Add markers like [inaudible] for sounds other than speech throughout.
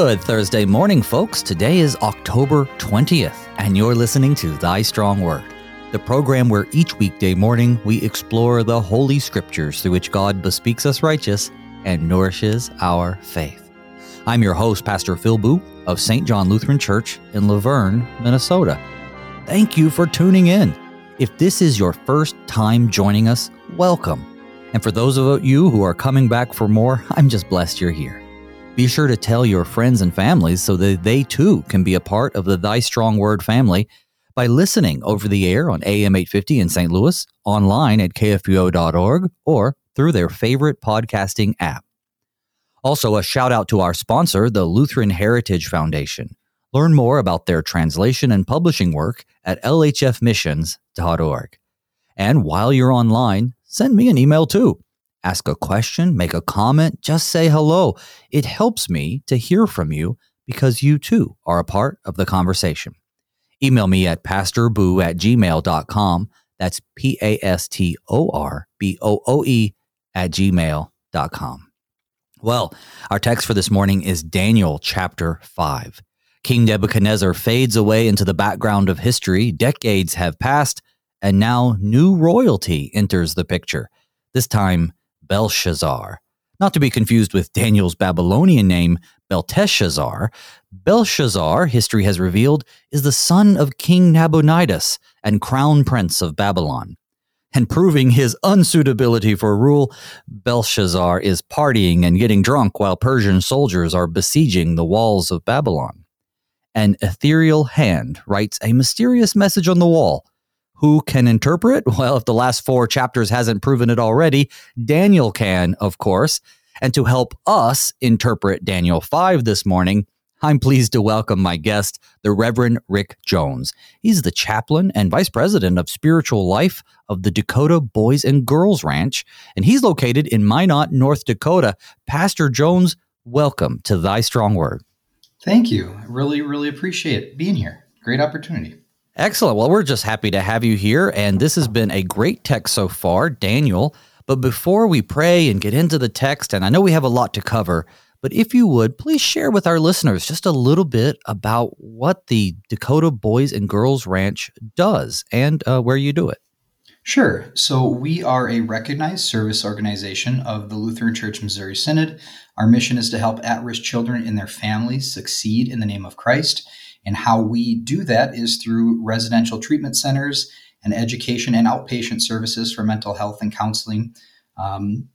Good Thursday morning, folks. Today is October 20th, and you're listening to Thy Strong Word, the program where each weekday morning we explore the Holy Scriptures through which God bespeaks us righteous and nourishes our faith. I'm your host, Pastor Phil Booe of St. John Lutheran Church in La Vergne, Minnesota. Thank you for tuning in. If this is your first time joining us, welcome. And for those of you who are coming back for more, [laughs] I'm just blessed you're here. Be sure to tell your friends and families so that they too can be a part of the Thy Strong Word family by listening over the air on AM 850 in St. Louis, online at kfuo.org, or through their favorite podcasting app. Also, a shout out to our sponsor, the Lutheran Heritage Foundation. Learn more about their translation and publishing work at lhfmissions.org. And while you're online, send me an email too ask a question, make a comment, just say hello. It helps me to hear from you because you too are a part of the conversation. Email me at pastorbooe at gmail.com. That's P A S T O R B O O E at gmail.com. Well, our text for this morning is Daniel chapter 5. King Nebuchadnezzar fades away into the background of history. Decades have passed, and now new royalty enters the picture. This time, Belshazzar. Not to be confused with Daniel's Babylonian name, Belteshazzar. Belshazzar, history has revealed, is the son of King Nabonidus and crown prince of Babylon. And proving his unsuitability for rule, Belshazzar is partying and getting drunk while Persian soldiers are besieging the walls of Babylon. An ethereal hand writes a mysterious message on the wall who can interpret? [laughs] Well, if the last four chapters hasn't proven it already, Daniel can, of course. And to help us interpret Daniel 5 this morning, I'm pleased to welcome my guest, the Reverend Rick Jones. He's the chaplain and vice president of spiritual life of the Dakota Boys and Girls Ranch, and he's located in Minot, North Dakota. Pastor Jones, welcome to Thy Strong Word. Thank you. I really, really appreciate being here. Great opportunity. Excellent. Well, we're just happy to have you here. And this has been a great text so far, Daniel. But before we pray and get into the text, and I know we have a lot to cover, but if you would, please share with our listeners just a little bit about what the Dakota Boys and Girls Ranch does and uh, where you do it. Sure. So we are a recognized service organization of the Lutheran Church Missouri Synod. Our mission is to help at risk children and their families succeed in the name of Christ and how we do that is through residential treatment centers and education and outpatient services for mental health and counseling um,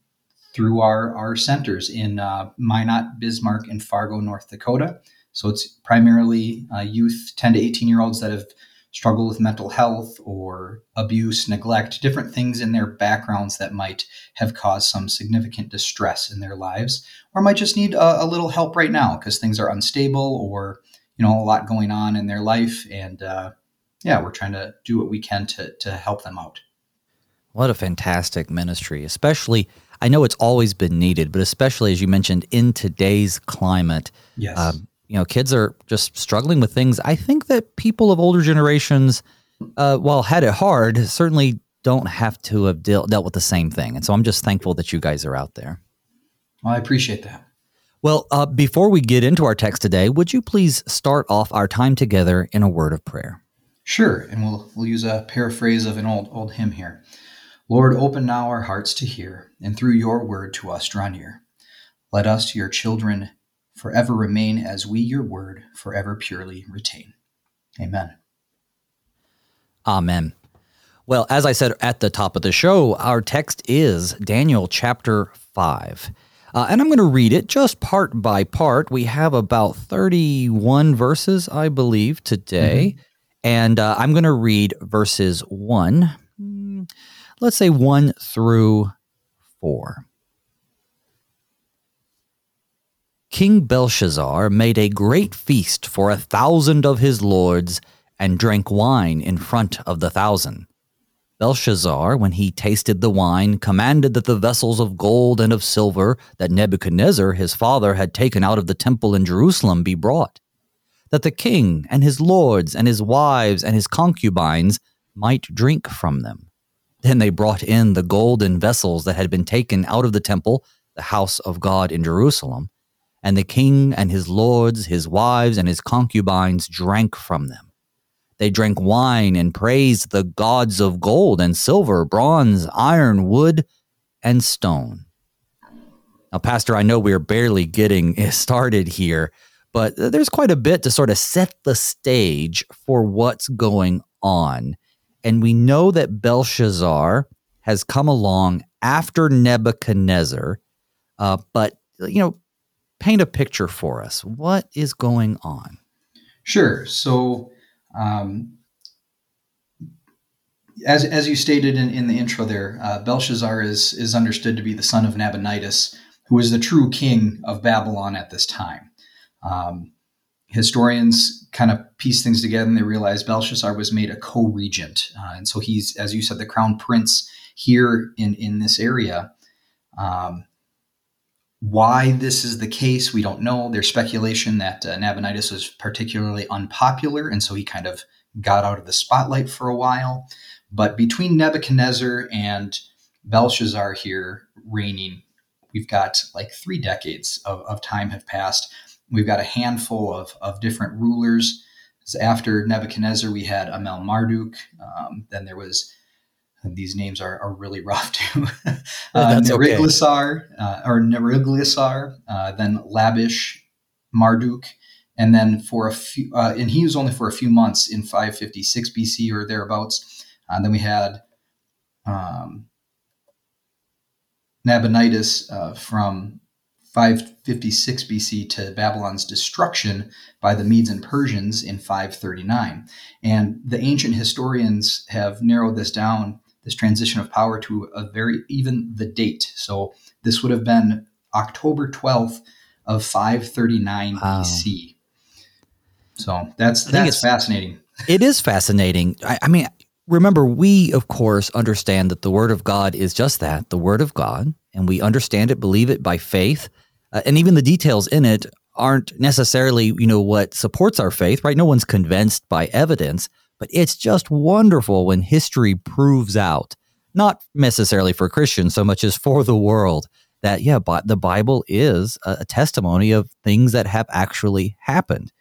through our, our centers in uh, Minot, Bismarck, and Fargo, North Dakota. So it's primarily uh, youth, 10 to 18 year olds that have struggled with mental health or abuse, neglect, different things in their backgrounds that might have caused some significant distress in their lives, or might just need a, a little help right now because things are unstable or you know a lot going on in their life. And uh, yeah we're trying to do what we can to to help them out. What a fantastic ministry especially i know it's always been needed but especially as you mentioned in today's climate yes. um, you know kids are just struggling with things i think that people of older generations uh, while had it hard certainly don't have to have dealt, dealt with the same thing. And so i'm just thankful that you guys are out there. Well i appreciate that well, uh, before we get into our text today, would you please start off our time together in a word of prayer? Sure, and we'll we'll use a paraphrase of an old old hymn here. Lord, open now our hearts to hear, and through your word to us draw near. Let us, your children, forever remain as we your word forever purely retain. Amen. Amen. Well, as I said at the top of the show, our text is Daniel chapter 5. Uh, and I'm going to read it just part by part. We have about 31 verses, I believe, today. Mm-hmm. And uh, I'm going to read verses 1, hmm, let's say 1 through 4. King Belshazzar made a great feast for a thousand of his lords and drank wine in front of the thousand. Belshazzar, when he tasted the wine, commanded that the vessels of gold and of silver that Nebuchadnezzar his father had taken out of the temple in Jerusalem be brought, that the king and his lords and his wives and his concubines might drink from them. Then they brought in the golden vessels that had been taken out of the temple, the house of God in Jerusalem, and the king and his lords, his wives, and his concubines drank from them. They drank wine and praised the gods of gold and silver, bronze, iron, wood, and stone. Now, Pastor, I know we're barely getting [laughs] started here, but there's quite a bit to sort of set the stage for what's going on. And we know that Belshazzar has come along after Nebuchadnezzar, uh, but, you know, paint a picture for us. What is going on? Sure. So, um, as, as you stated in, in the intro there, uh, Belshazzar is, is understood to be the son of Nabonidus, who was the true king of Babylon at this time. Um, historians kind of piece things together and they realize Belshazzar was made a co regent. Uh, and so he's, as you said, the crown prince here in, in this area. Um, why this is the case, we don't know. There's speculation that uh, Nabonidus was particularly unpopular, and so he kind of got out of the spotlight for a while. But between Nebuchadnezzar and Belshazzar here reigning, we've got like three decades of, of time have passed. We've got a handful of, of different rulers. So after Nebuchadnezzar, we had Amel Marduk. Um, then there was these names are, are really rough too. [laughs] uh, Neriglissar, okay. uh, or Neriglissar, uh, then Labashi, Marduk, and then for a few, uh, and he was only for a few months in 556 BC or thereabouts. Uh, then we had um, Nabonidus uh, from 556 BC to Babylon's destruction by the Medes and Persians in 539. And the ancient historians have narrowed this down this transition of power to a very even the date. So this would have been October 12th of 539 wow. BC. So that's that's fascinating. It is fascinating. I, I mean, remember, we of course understand that the Word of God is just that, the Word of God, and we understand it, believe it by faith, uh, and even the details in it aren't necessarily, you know, what supports our faith, right? No one's convinced by evidence, but it's just wonderful when history proves out, not necessarily for Christians so much as for the world, that, yeah, but the Bible is a, testimony of things that have actually happened.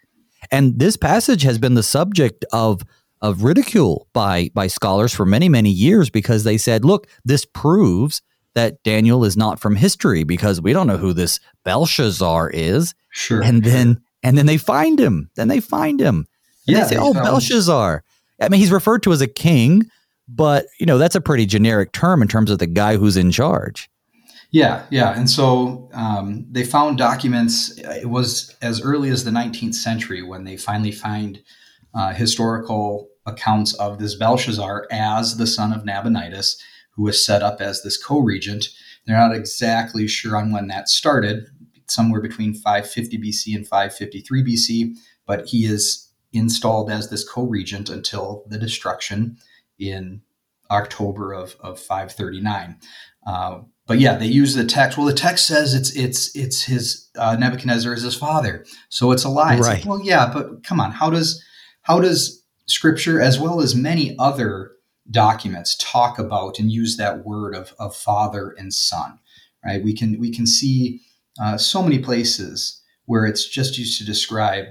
And this passage has been the subject of of ridicule by by scholars for many many years because they said, look, this proves that Daniel is not from history because we don't know who this Belshazzar is. Sure. And then and then they find him. Then they find him. And yeah, they say, "Oh, Belshazzar." I mean, he's referred to as a king, but you know that's a pretty generic term in terms of the guy who's in charge. Yeah, yeah, and so um, they found documents. It was as early as the 19th century when they finally find uh, historical accounts of this Belshazzar as the son of Nabonidus, who was set up as this co-regent. They're not exactly sure on when that started, somewhere between 550 BC and 553 BC, but he is installed as this co-regent until the destruction in October of, of 539. Uh, but yeah, they use the text. Well, the text says it's it's it's his uh, Nebuchadnezzar is his father, so it's a lie. It's right. Like, well, yeah, but come on, how does how does Scripture, as well as many other documents, talk about and use that word of of father and son? Right? We can we can see uh, so many places where it's just used to describe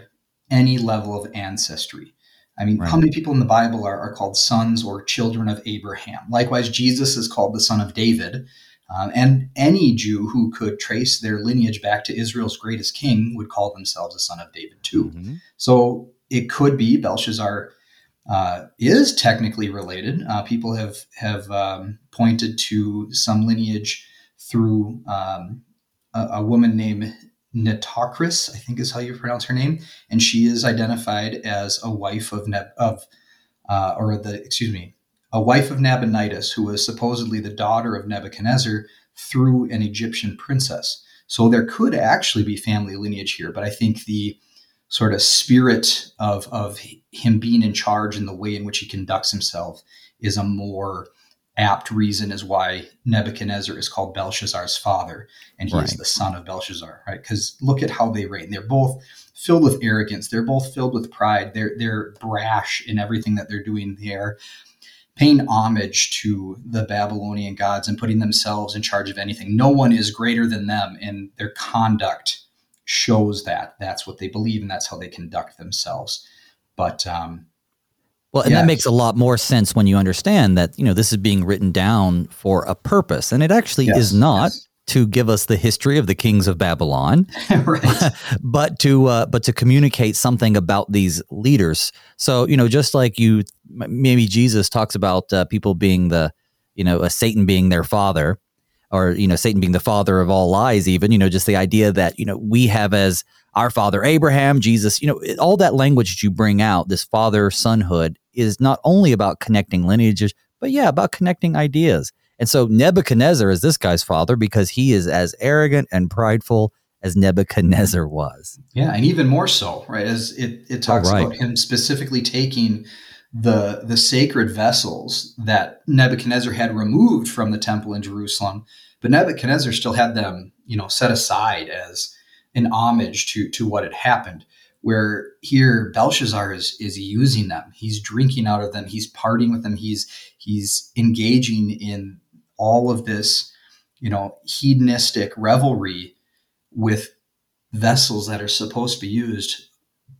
any level of ancestry. I mean, right. how many people in the Bible are, are, called sons or children of Abraham? Likewise, Jesus is called the son of David. Um, and any Jew who could trace their lineage back to Israel's greatest king would call themselves a son of David too. Mm-hmm. So it could be Belshazzar uh, is technically related. Uh, people have have um, pointed to some lineage through um, a, a, woman named Nitocris, I think is how you pronounce her name, and she is identified as a wife of Neb- of uh, or the excuse me, a wife of Nabonidus, who was supposedly the daughter of Nebuchadnezzar through an Egyptian princess. So there could actually be family lineage here, but I think the sort of spirit of of him being in charge and the way in which he conducts himself is a more apt reason is why Nebuchadnezzar is called Belshazzar's father, and he right. is the son of Belshazzar, right? Because look at how they reign. They're both filled with arrogance. They're both filled with pride. They're they're brash in everything that they're doing. They're paying homage to the Babylonian gods and putting themselves in charge of anything. No one is greater than them, and their conduct shows that that's what they believe and that's how they conduct themselves. But um, well, and yeah. that makes a lot more sense when you understand that you know this is being written down for a purpose, and it actually yes, is not. Yes. To give us the history of the kings of Babylon, [laughs] [laughs] but to uh, but to communicate something about these leaders. So you know, just like you, maybe Jesus talks about uh, people being the, you know, a Satan being their father, or you know, Satan being the father of all lies. Even you know, just the idea that you know we have as our father Abraham, Jesus, you know, all that language that you bring out, this father sonhood, is not only about connecting lineages, but yeah, about connecting ideas. And so Nebuchadnezzar is this guy's father because he is as arrogant and prideful as Nebuchadnezzar mm-hmm. was. Yeah, and even more so, right? As it, it talks oh, right. about him specifically taking the the sacred vessels that Nebuchadnezzar had removed from the temple in Jerusalem, but Nebuchadnezzar still had them, you know, set aside as an homage to to what had happened. Where here Belshazzar is is using them. He's drinking out of them. He's partying with them. He's he's engaging in all of this, you know, hedonistic revelry with vessels that are supposed to be used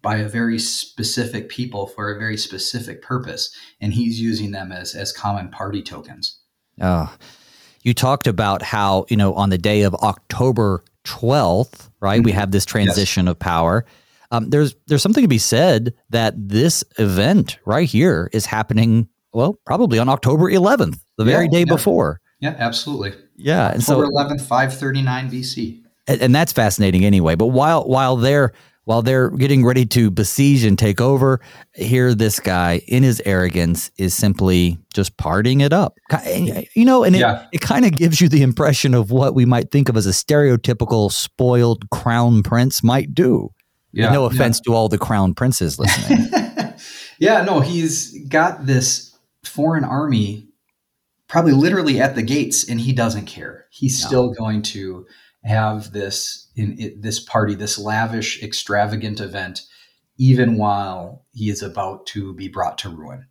by a very specific people for a very specific purpose and he's using them as as common party tokens oh you talked about how you know on the day of october 12th, right? Mm-hmm. We have this transition yes. of power. Um, there's there's something to be said that this event right here is happening well probably on October 11th, the yeah, very day yeah. before. Yeah, absolutely. Yeah, and October so 11th, 539 BC. And, and that's fascinating anyway. But while while they're while they're getting ready to besiege and take over, here this guy in his arrogance is simply just partying it up. You know, and yeah. it, it kind of gives you the impression of what we might think of as a stereotypical spoiled crown prince might do. Yeah. no offense yeah. to all the crown princes listening. [laughs] yeah, no, he's got this foreign army probably literally at the gates and he doesn't care. He's no. still going to have this in it, this party, this lavish, extravagant event, even while he is about to be brought to ruin.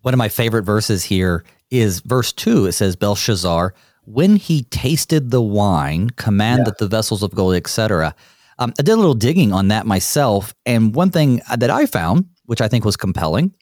One of my favorite verses here is verse two. It says, Belshazzar, when he tasted the wine, command yeah. that the vessels of gold, etc. Um, I did a little digging on that myself, and one thing that I found, which I think was compelling,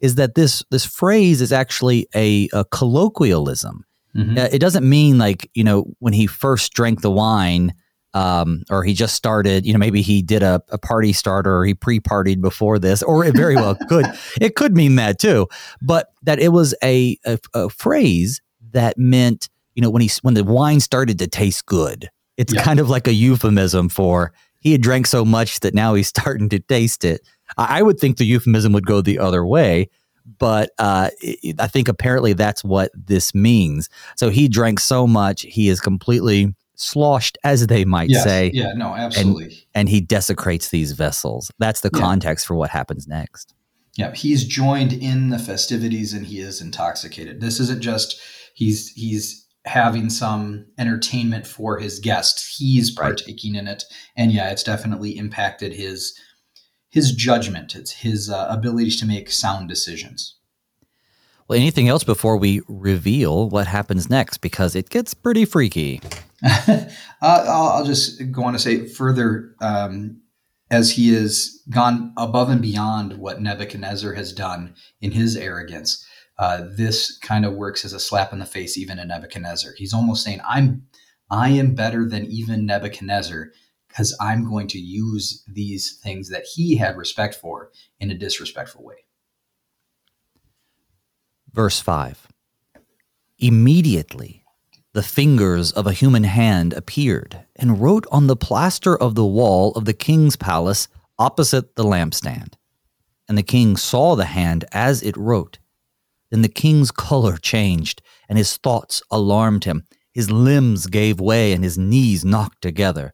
is that this this phrase is actually a, a colloquialism. Mm-hmm. Uh, it doesn't mean like, you know, when he first drank the wine, um, or he just started, you know, maybe he did a, a party starter or he pre partied before this, or it very well [laughs] could. It could mean that too, but that it was a, a, a, phrase that meant, you know, when he, when the wine started to taste good, it's yeah. kind of like a euphemism for he had drank so much that now he's [laughs] starting to taste it. I, I would think the euphemism would go the other way but uh, I think apparently that's what this means. So he drank so much, he is completely sloshed, as they might yes. say. Yeah, no, absolutely. And, and, he desecrates these vessels. That's the yeah. context for what happens next. Yeah, he's joined in the festivities and he is intoxicated. This isn't just he's he's having some entertainment for his guests. He's partaking right. in it, and yeah, it's definitely impacted his his judgment. It's his uh, ability to make sound decisions. Well, anything else before we reveal what happens next? Because it gets pretty freaky. [laughs] uh, I'll, I'll, just go on to say further, um, as he has gone above and beyond what Nebuchadnezzar has done in his arrogance. Uh, this kind of works as a slap in the face, even in Nebuchadnezzar. He's almost saying, "I'm, I am better than even Nebuchadnezzar." Because I'm going to use these things that he had respect for in a disrespectful way. Verse 5 Immediately the fingers of a human hand appeared and wrote on the plaster of the wall of the king's palace opposite the lampstand. And the king saw the hand as it wrote. Then the king's color changed, and his thoughts alarmed him. His limbs gave way, and his knees knocked together.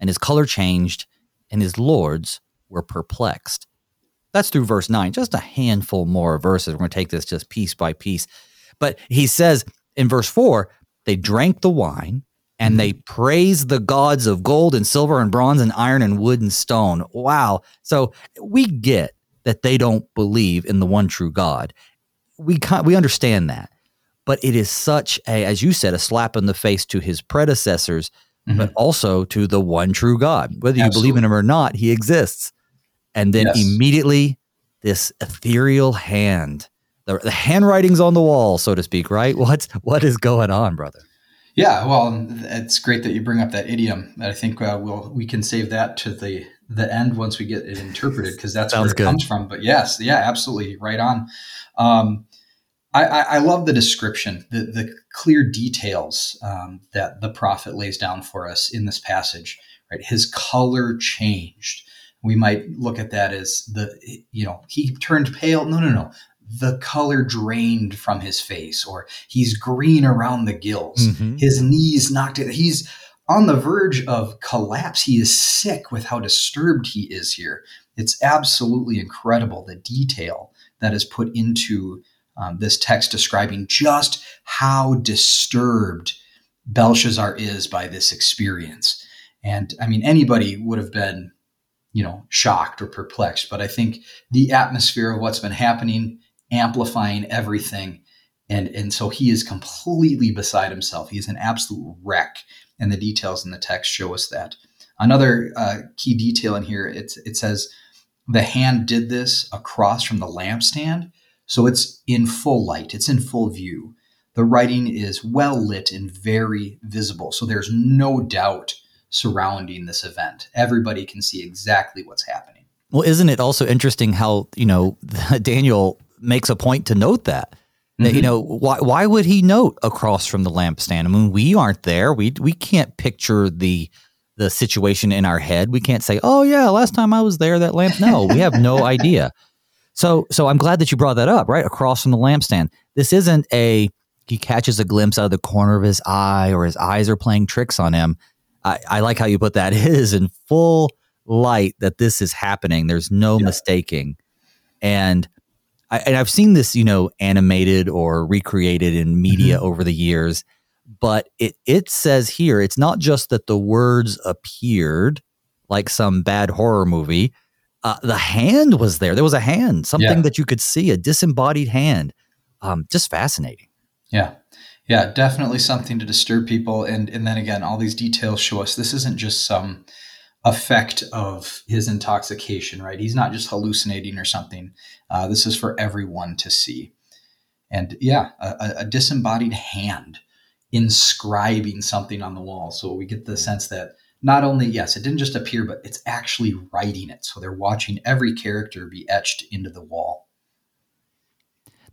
and his color changed, and his lords were perplexed. That's through verse 9, just a handful more verses. We're going to take this just piece by piece. But he says in verse 4 they drank the wine and mm-hmm. they praised the gods of gold and silver and bronze and iron and wood and stone. Wow. So we get that they don't believe in the one true God. We we understand that. But it is such a as you said a slap in the face to his predecessors mm-hmm. but also to the one true God. Whether you Absolutely. believe in him or not, he exists. And then yes. immediately this ethereal hand, the, the handwriting's on the wall, so to speak, right? [laughs] What's what is going on, brother? Yeah, well, it's great that you bring up that idiom. I think uh, we'll we can save that to the the end once we get it interpreted because that's where it good. comes from. But yes, yeah, absolutely, right on. Um, I, I, love the description, the, the clear details um, that the prophet lays down for us in this passage. Right, his color changed. We might look at that as the you know he turned pale. No, no, no. The color drained from his face, or he's green around the gills. Mm-hmm. His knees knocked it. He's on the verge of collapse. He is sick with how disturbed he is here. It's absolutely incredible the detail that is put into um, this text describing just how disturbed Belshazzar is by this experience. And I mean, anybody would have been, you know, shocked or perplexed, but I think the atmosphere of what's been happening, amplifying everything. And, and so he is completely beside himself. He's an absolute wreck. And the details in the text show us that. Another uh, key detail in here, it says, the hand did this across from the lampstand so it's in full light, it's in full view. The writing is well lit and very visible. So there's no doubt surrounding this event. Everybody can see exactly what's happening. Well, isn't it also interesting how, you know, [laughs] Daniel makes a point to note that? That, mm-hmm. you know why why would he note across from the lampstand? I mean, we aren't there. We we can't picture the the situation in our head. We can't say, "Oh yeah, last time I was there, that lamp." No, we have no [laughs] idea. So, so I'm glad that you brought that up, right? Across from the lampstand. This isn't a, he catches a glimpse out of the corner of his eye or his eyes are playing tricks on him. I, I like how you put that. It [laughs] is in full light that this is happening. There's no yeah. mistaking. And I, and I've seen this, you know, animated or recreated in media mm-hmm. over the years, but it it says here it's not just that the words appeared like some bad horror movie uh, the hand was there. There was a hand, something yeah. that you could see, a disembodied hand. Um, just fascinating. Yeah. Yeah, definitely something to disturb people. And and then again, all these details show us this isn't just some effect of his intoxication, right? He's not just hallucinating or something. Uh, this is for everyone to see. And yeah, a, a disembodied hand inscribing something on the wall. So we get the sense that not only yes it didn't just appear but it's actually writing it. So they're watching every character be etched into the wall.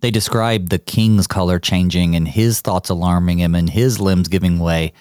They describe the king's color changing and his thoughts alarming him and his limbs giving way.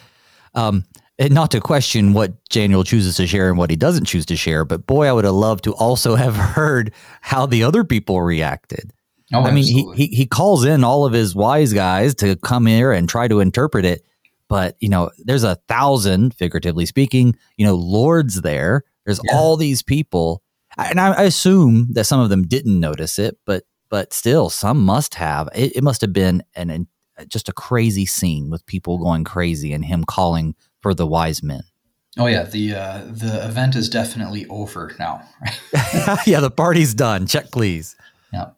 Um, and not to question what Daniel chooses to share and what he doesn't choose to share, but boy, I would have loved to also [laughs] have heard how the other people reacted. Oh, I mean, he, he he calls in all of his wise guys to come here and try to interpret it, but you know there's a thousand figuratively speaking you know lords there. There's yeah. all these people. And I, I, assume that some of them didn't notice it but but still some must have. It, it must have been an, an just a crazy scene with people going crazy and him calling for the wise men. Oh yeah the uh, the event is definitely over now. [laughs] [laughs] Yeah the party's done. Check please. Yeah.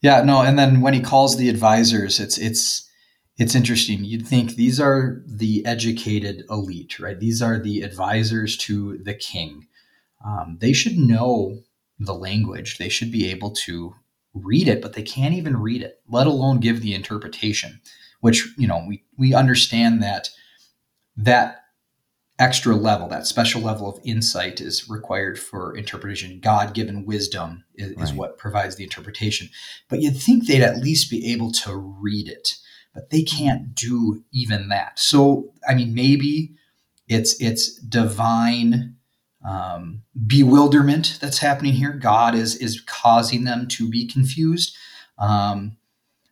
Yeah no and then when he calls the advisors it's it's it's interesting. You'd think these are the educated elite, right? These are the advisors to the king. Um, they should know the language. They should be able to read it, but they can't even read it, let alone give the interpretation. Which you know we we understand that that extra level, that special level of insight is required for interpretation. God given wisdom is, right. is what provides the interpretation. But you'd think they'd at least be able to read it but they can't do even that. So, I mean, maybe it's it's divine um, bewilderment that's happening here. God is is causing them to be confused, um,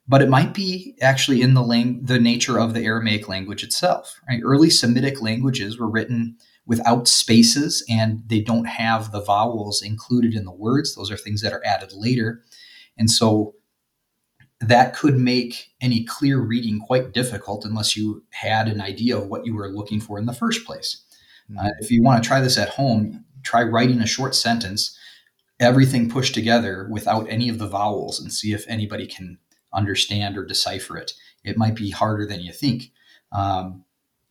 but it might be actually in the lang- the nature of the Aramaic language itself. Right? Early Semitic languages were written without spaces and they don't have the vowels included in the words. Those are things that are added later. And so that could make any clear reading quite difficult unless you had an idea of what you were looking for in the first place. Uh, mm-hmm. if you want to try this at home, try writing a short sentence, everything pushed together without any of the vowels, and see if anybody can understand or decipher it. It might be harder than you think. Um,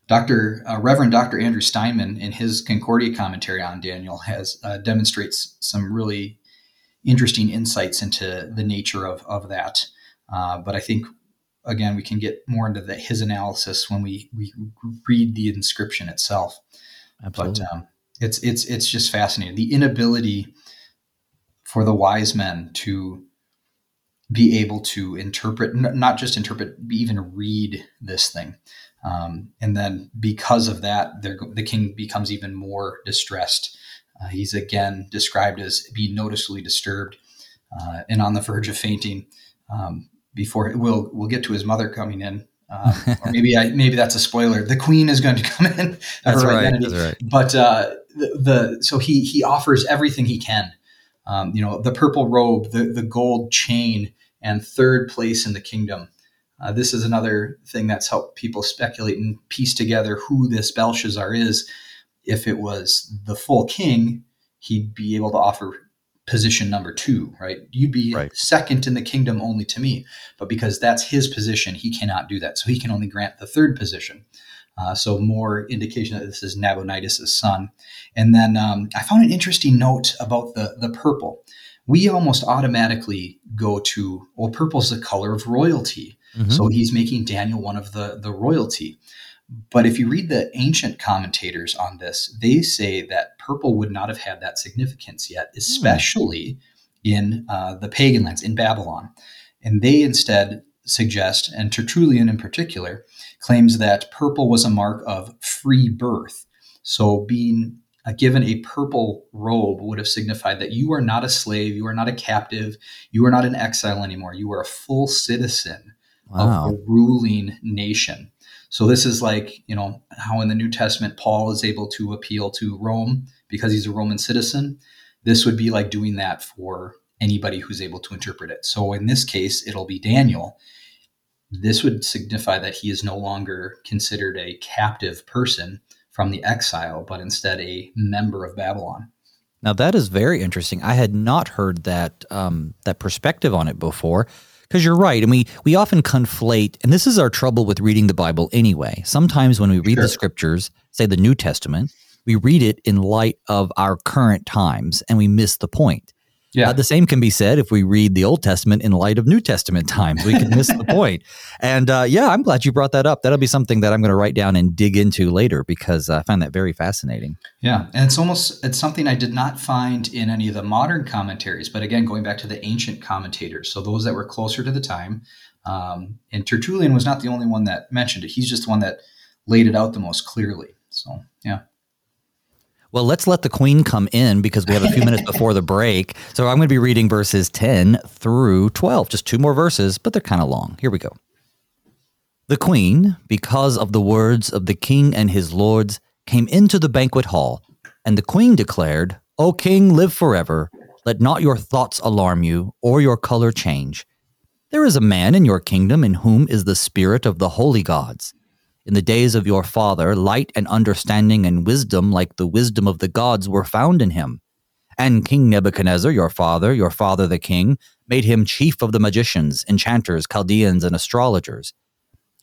Dr. Uh, Reverend Dr. Andrew Steinmann, in his Concordia commentary on Daniel, has uh, demonstrates some really interesting insights into the nature of, of that. Uh, but I think again we can get more into the, his analysis when we we read the inscription itself. Absolutely. But um, it's it's it's just fascinating the inability for the wise men to be able to interpret not just interpret even read this thing um, and then because of that, the king becomes even more distressed. Uh, he's again described as being noticeably disturbed uh, and on the verge of fainting. Um, before we'll we'll get to his mother coming in, um, [laughs] or maybe I maybe that's a spoiler. The queen is going to [laughs] come in. That's right. That's right. But uh, the, the, so he he offers everything he can. Um, you know, the purple robe, the the gold chain, and third place in the kingdom. Uh, this is another thing that's helped people speculate and piece together who this Belshazzar is. If it was the full king, he'd be able to offer position number two, right? You'd be right. second in the kingdom only to me. But because that's his position, he cannot do that. So he can only grant the third position. Uh, so more indication that this is Nabonidus' son. And then um, I found an interesting note about the, the purple. We almost automatically go to, well, purple is the color of royalty. Mm-hmm. So he's making Daniel one of the, the royalty. But if you read the ancient commentators on this, they say that purple would not have had that significance yet, hmm. especially mm. in uh, the pagan lands, in Babylon. And they instead suggest, and Tertullian in particular, claims that purple was a mark of free birth. So being uh, given a purple robe would have signified that you are not a slave, you are not a captive, you are not an exile anymore, you are a full citizen wow. of a ruling nation. So this is like, you know, how in the New Testament Paul is able to appeal to Rome because he's a Roman citizen. This would be like doing that for anybody who's able to interpret it. So in this case, it'll be Daniel. This would signify that he is no longer considered a captive person from the exile, but instead a member of Babylon. Now that is very interesting. I had not heard that um, that perspective on it before because you're right and we we often conflate and this is our trouble with reading the bible anyway sometimes when we read sure. the scriptures say the new testament we read it in light of our current times and we miss the point yeah. Uh, the same can be said if we read the Old Testament in light of New Testament times. We can miss the [laughs] point. And uh, yeah, I'm glad you brought that up. That'll be something that I'm going to write down and dig into later because I find that very fascinating. Yeah, and it's almost it's something I did not find in any of the modern commentaries. But again, going back to the ancient commentators, so those that were closer to the time, um, and Tertullian was not the only one that mentioned it. He's just the one that laid it out the most clearly. So yeah. Well, let's let the queen come in because we have a few minutes [laughs] before the break. So I'm going to be reading verses 10 through 12, just two more verses, but they're kind of long. Here we go. The queen, because of the words of the king and his lords, came into the banquet hall, and the queen declared, O king, live forever. Let not your thoughts alarm you, or your color change. There is a man in your kingdom in whom is the spirit of the holy gods. In the days of your father, light and understanding and wisdom, like the wisdom of the gods, were found in him. And King Nebuchadnezzar, your father, your father the king, made him chief of the magicians, enchanters, Chaldeans, and astrologers.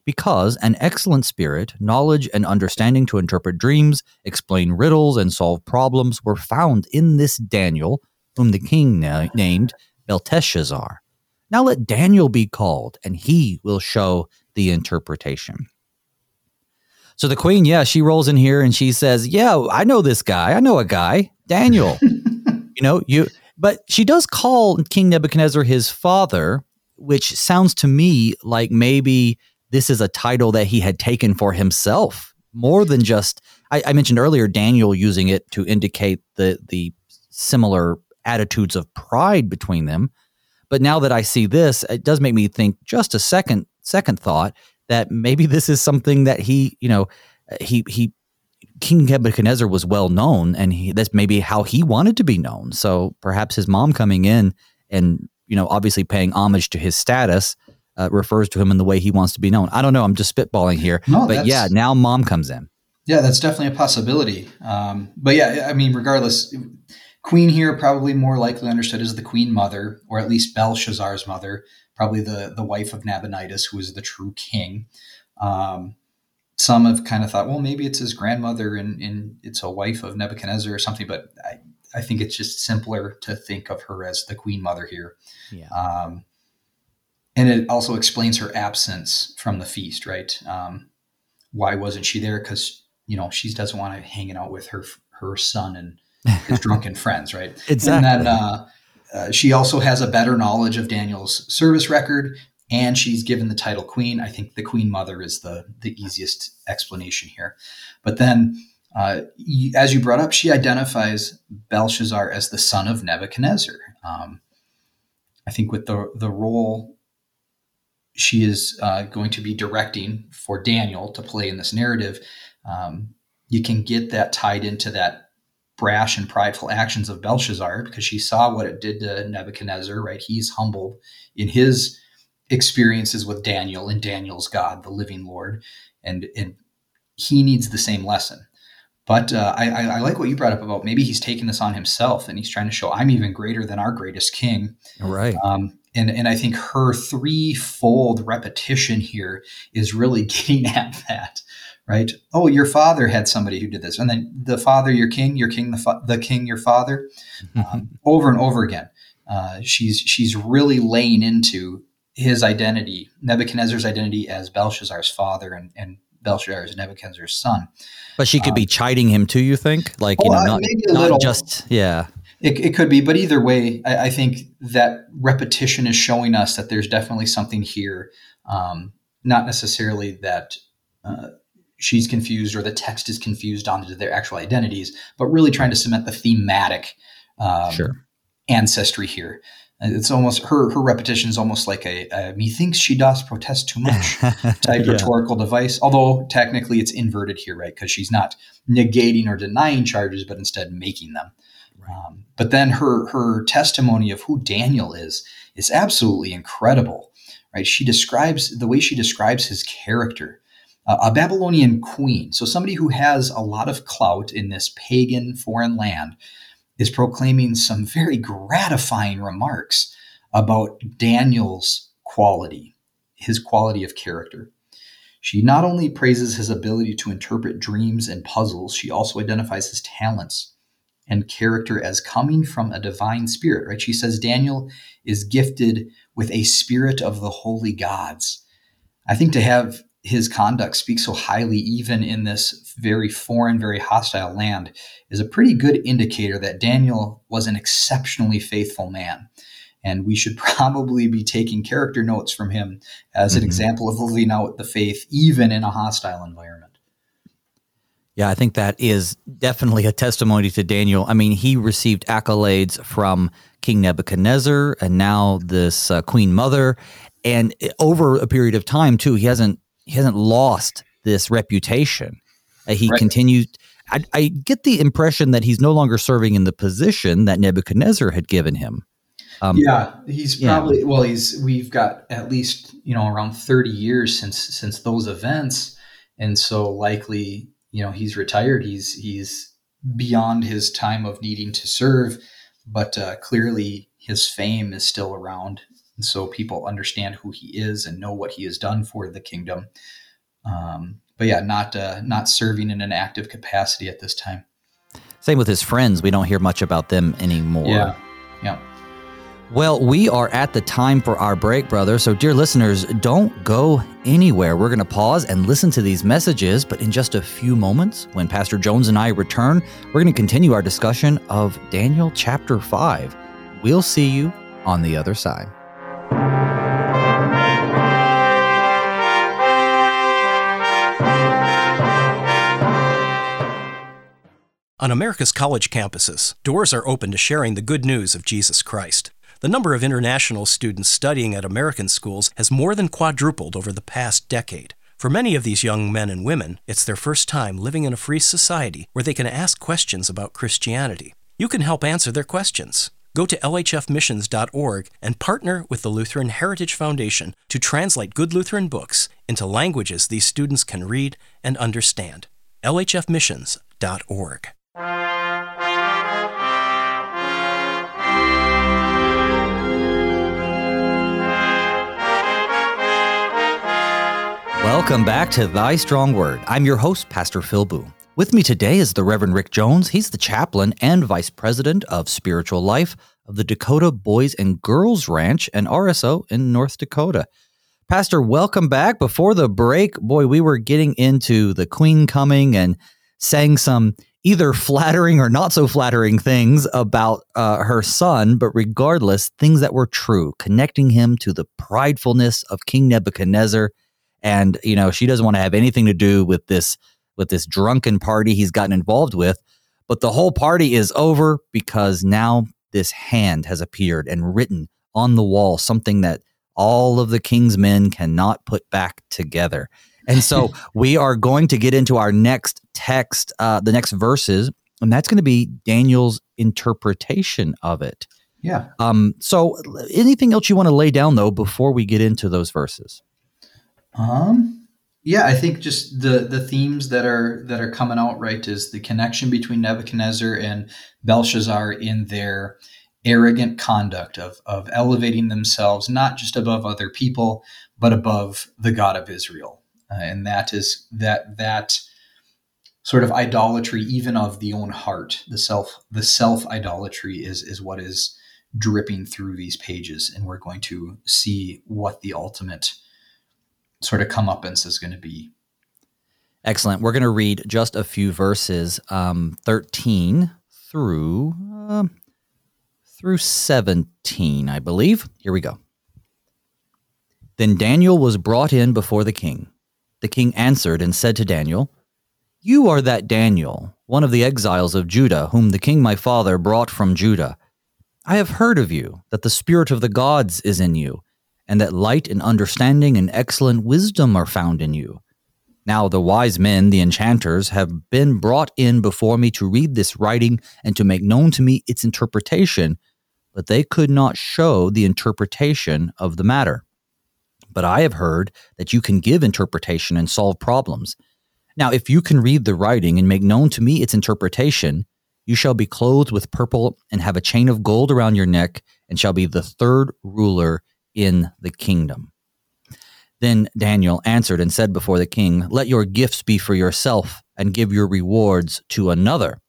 Because an excellent spirit, knowledge, and understanding to interpret dreams, explain riddles, and solve problems were found in this Daniel, whom the king na- named Belteshazzar. Now let Daniel be called, and he will show the interpretation. So the queen, yeah, she rolls in here and she says, "Yeah, I know this guy. I know a guy, Daniel. [laughs] you know, you." But she does call King Nebuchadnezzar his father, which sounds to me like maybe this is a title that he had taken for himself more than just. I, I mentioned earlier Daniel using it to indicate the the similar attitudes of pride between them. But now that I see this, it does make me think just a second second thought that maybe this is something that he, you know, he he King Nebuchadnezzar was well known, and he, that's maybe how he wanted to be known. So perhaps his mom coming in and you know obviously paying homage to his status uh, refers to him in the way he wants to be known. I don't know. I'm just spitballing here, no, but yeah, now mom comes in. Yeah, that's definitely a possibility. Um, but yeah, I mean, regardless, Queen here probably more likely understood as the Queen Mother, or at least Belshazzar's mother, probably the the wife of Nabonidus, who is the true king. Um, some have kind of thought, well, maybe it's his grandmother and, and it's a wife of Nebuchadnezzar or something, but I, I think it's just simpler to think of her as the Queen Mother here. Yeah. Um, and it also explains her absence from the feast, right? Um, why wasn't she there? Because you know she doesn't want to hanging out with her her son and his [laughs] drunken friends, right? Exactly. And then uh, uh, she also has a better knowledge of Daniel's service record, and she's given the title queen. I think the queen mother is the the easiest explanation here. But then, uh, as you brought up, she identifies Belshazzar as the son of Nebuchadnezzar. Um, I think with the the role she is uh, going to be directing for Daniel to play in this narrative, um, you can get that tied into that brash and prideful actions of Belshazzar because she saw what it did to Nebuchadnezzar, right? He's humbled in his experiences with Daniel and Daniel's God, the living Lord, and, and he needs the same lesson. But uh, I, I, like what you brought up about maybe he's taking this on himself and he's trying to show I'm even greater than our greatest king. Right. Um, and and I think her threefold repetition here is really [laughs] getting at that, right? Oh, your father had somebody who did this, and then the father, your king, your king, the fa- the king, your father, [laughs] um, over and over again. Uh, she's she's really laying into his identity, Nebuchadnezzar's identity as Belshazzar's father, and and Belshazzar is Nebuchadnezzar's son. But she could um, be chiding him too. You think, like you know, not, not little, just yeah. It, it could be, but either way, I, I, think that repetition is showing us that there's definitely something here. Um, not necessarily that uh, she's confused or the text is confused onto their actual identities, but really trying to cement the thematic um, sure. ancestry here. It's almost her her repetition is almost like a, a methinks she does protest too much [laughs] type yeah. rhetorical device. Although technically it's inverted here, right? Because she's not negating or denying charges, but instead making them. Um, but then her her testimony of who Daniel is is absolutely incredible, right? She describes the way she describes his character, a Babylonian queen, so somebody who has a lot of clout in this pagan foreign land, is proclaiming some very gratifying remarks about Daniel's quality, his quality of character. She not only praises his ability to interpret dreams and puzzles, she also identifies his talents and character as coming from a divine spirit, right? She says Daniel is gifted with a spirit of the holy gods. I think to have his conduct speaks so highly, even in this very foreign, very hostile land, is a pretty good indicator that Daniel was an exceptionally faithful man. And we should [laughs] probably be taking character notes from him as an mm-hmm. example of living out the faith, even in a hostile environment. Yeah, I think that is definitely a testimony to Daniel. I mean, he received accolades from King Nebuchadnezzar and now this uh, Queen Mother, and over a period of time too, he hasn't he hasn't lost this reputation. Uh, he right. continues. I, I, get the impression that he's no longer serving in the position that Nebuchadnezzar had given him. Um, yeah, he's probably yeah. well. He's we've got at least you know around thirty years since since those events, and so likely you know he's retired he's he's beyond his time of needing to serve but uh, clearly his fame is still around and so people understand who he is and know what he has done for the kingdom um, but yeah not uh, not serving in an active capacity at this time same with his friends we don't hear much about them anymore yeah yeah well, we are at the time for our break, brother. So, dear listeners, don't go anywhere. We're going to pause and listen to these messages, but in just a few moments, when Pastor Jones and I return, we're going to continue our discussion of Daniel chapter 5. We'll see you on the other side. On America's college campuses, doors are open to sharing the good news of Jesus Christ. The number of international students studying at American schools has more than quadrupled over the past decade. For many of these young men and women, it's their first time living in a free society where they can ask questions about Christianity. You can help answer their questions. Go to lhfmissions.org and partner with the Lutheran Heritage Foundation to translate good Lutheran books into languages these students can read and understand. lhfmissions.org. Welcome back to Thy Strong Word. I'm your host, Pastor Phil Booe. With me today is the Reverend Rick Jones. He's the chaplain and vice president of spiritual life of the Dakota Boys and Girls Ranch and RSO in North Dakota. Pastor, welcome back. Before the break, boy, we were getting into the Queen coming and saying some either flattering or not so flattering things about uh, her son, but regardless, things that were true, connecting him to the pridefulness of King Nebuchadnezzar and you know she doesn't want to have anything to do with this with this drunken party he's gotten involved with but the whole party is over because now this hand has appeared and written on the wall something that all of the king's men cannot put back together. And so [laughs] we are going to get into our next text uh, the next verses and that's going to be daniel's interpretation of it. Yeah. Um so anything else you want to lay down though before we get into those verses? Um, yeah, I think just the the themes that are that are coming out right is the connection between Nebuchadnezzar and Belshazzar in their arrogant conduct of of elevating themselves not just above other people but above the God of Israel, uh, and that is that that sort of idolatry even of the own heart the self the self idolatry is is what is dripping through these pages. And we're going to see what the ultimate sort of comeuppance is going to be. Excellent. We're going to read just a few verses, um, 13 through uh, through 17, I believe. Here we go. Then Daniel was brought in before the king. The king answered and said to Daniel, You are that Daniel, one of the exiles of Judah, whom the king my father brought from Judah. I have heard of you, that the spirit of the gods is in you and that light and understanding and excellent wisdom are found in you. Now the wise men, the enchanters, have been brought in before me to read this writing and to make known to me its interpretation, but they could not show the interpretation of the matter. But I have heard that you can give interpretation and solve problems. Now, if you can read the writing and make known to me its interpretation, you shall be clothed with purple and have a chain of gold around your neck, and shall be the third ruler in the kingdom. Then Daniel answered and said before the king, Let your gifts be for yourself, and give your rewards to another.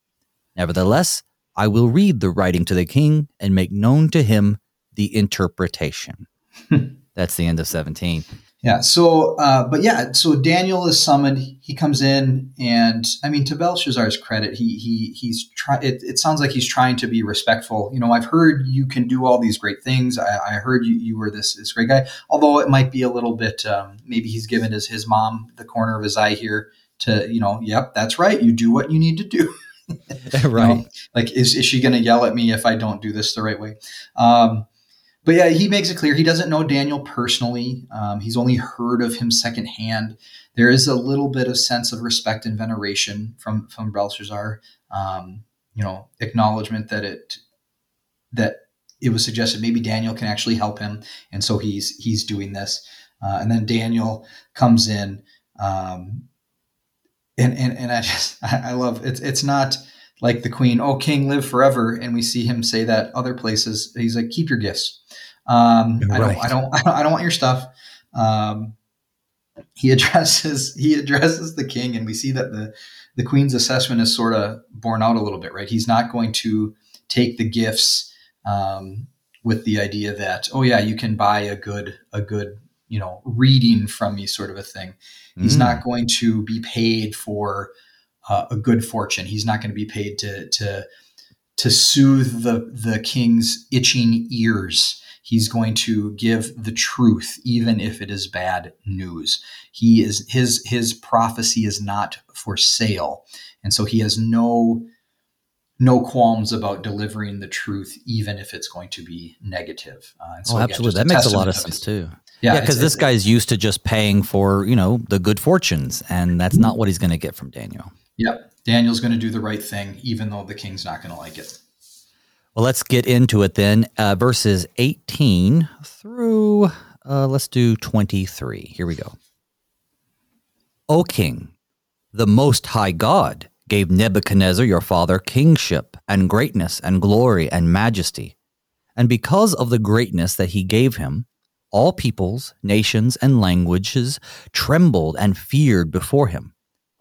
Nevertheless, I will read the writing to the king and make known to him the interpretation. [laughs] That's the end of 17. Yeah. So, uh, but yeah, so Daniel is summoned. He comes in, and I mean, to Belshazzar's credit, he he he's try. It, it sounds like he's trying to be respectful. You know, I've heard you can do all these great things. I, I heard you you were this this great guy. Although it might be a little bit, um, maybe he's given his his mom the corner of his eye here to you know, yep, that's right. You do what you need to do. [laughs] [laughs] right. You know, like, is is she going to yell at me if I don't do this the right way? Um, but yeah, he makes it clear he doesn't know Daniel personally. Um, he's only heard of him secondhand. There is a little bit of sense of respect and veneration from from Belshazzar. Um, you know, acknowledgement that it that it was suggested maybe Daniel can actually help him, and so he's he's doing this. Uh, and then Daniel comes in, um, and and and I just [laughs] I love it's It's not like the queen, oh king, live forever, and we see him say that other places. He's like, keep your gifts. Um, right. I don't, I [laughs] don't, I don't want your stuff. Um, he [laughs] addresses, he addresses the king, and we see that the the queen's assessment is sort of borne out a little bit, right? He's not going to take the gifts um, with the idea that, oh yeah, you can buy a good, a good, you know, reading from me, sort of a thing. He's mm. not going to be paid for uh, a good fortune. He's not going to be paid to to to soothe the the king's itching ears he's going to give the truth even if it is bad news he is his his prophecy is not for sale and so he has no no qualms about delivering the truth, even if it's going to be negative. Uh, so oh, absolutely. Again, that makes a lot of sense too. Yeah, because yeah, this guy's used to just paying for you know the good fortunes, and that's not what he's going to get from Daniel. Yep, Daniel's going to do the right thing, even though the king's not going to like it. Well, let's get into it then. Uh, verses 18 through, uh, let's do 23. Here we go. O king, the most high God gave Nebuchadnezzar your father kingship and greatness and glory and majesty. And because of the greatness that he gave him, all peoples, nations, and languages trembled and feared before him.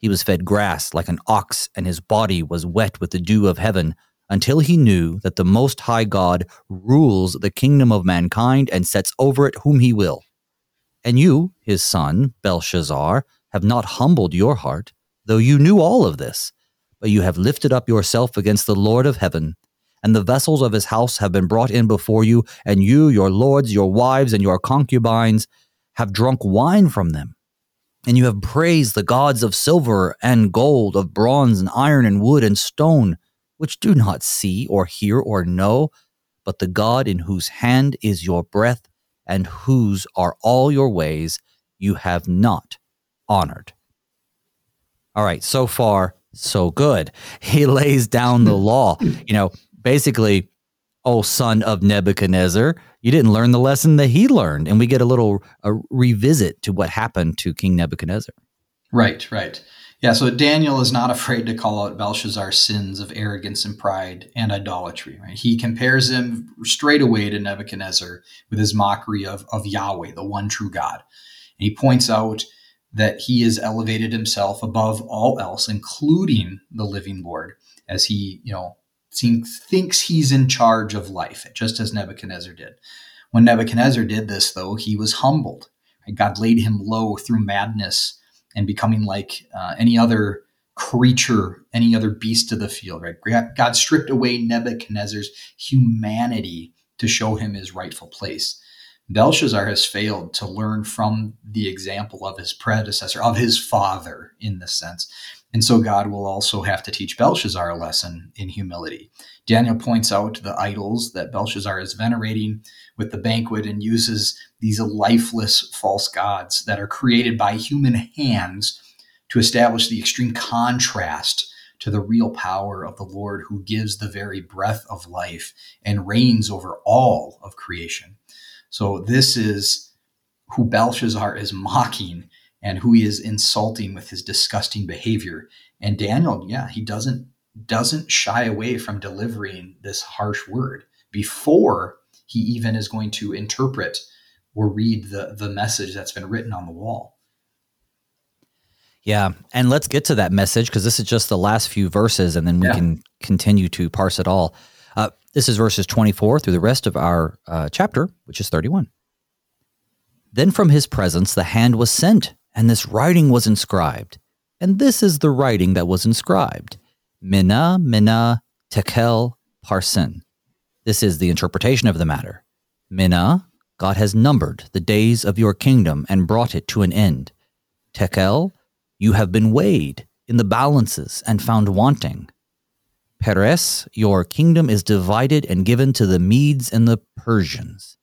He was fed grass like an ox, and his body was wet with the dew of heaven until he knew that the Most High God rules the kingdom of mankind and sets over it whom he will. And you, his son, Belshazzar, have not humbled your heart, though you knew all of this, but you have lifted up yourself against the Lord of heaven. And the vessels of his house have been brought in before you, and you, your lords, your wives, and your concubines have drunk wine from them. And you have praised the gods of silver and gold, of bronze and iron and wood and stone which do not see or hear or know, but the God in whose hand is your breath and whose are all your ways, you have not honored. All right, so far, so good. [laughs] He lays down the law. You know, basically, oh, son of Nebuchadnezzar, you didn't learn the lesson that he learned. And we get a little a revisit to what happened to King Nebuchadnezzar. Right, right. Yeah, so Daniel is not afraid to call out Belshazzar's sins of arrogance and pride and idolatry. Right? He compares him straight away to Nebuchadnezzar with his mockery of, of Yahweh, the one true God. And he points out that he has elevated himself above all else, including the living Lord, as he, you know, thinks he's in charge of life, just as Nebuchadnezzar did. When Nebuchadnezzar did this, though, he was humbled. God laid him low through madness and becoming like uh, any other creature, any other beast of the field, right? God stripped away Nebuchadnezzar's humanity to show him his rightful place. Belshazzar has failed to learn from the example of his predecessor, of his father, in this sense. And so God will also have to teach Belshazzar a lesson in humility. Daniel points out the idols that Belshazzar is venerating with the banquet and uses these lifeless false gods that are created by human hands to establish the extreme contrast to the real power of the Lord who gives the very breath of life and reigns over all of creation. So, this is who Belshazzar is mocking and who he is insulting with his disgusting behavior. And Daniel, yeah, he doesn't doesn't shy away from delivering this harsh word before he even is going to interpret or read the the message that's been written on the wall. Yeah, and let's get to that message because this is just the last few verses, and then we yeah. can continue to parse it all. Uh, this is verses 24 through the rest of our uh, chapter, which is 31. Then from his presence the hand was sent, and this writing was inscribed. And this is the writing that was inscribed Mina, Mina, Tekel, Parsin. This is the interpretation of the matter. Mina, God has numbered the days of your kingdom and brought it to an end. Tekel, you have been weighed in the balances and found wanting. Peres, your kingdom is divided and given to the Medes and the Persians.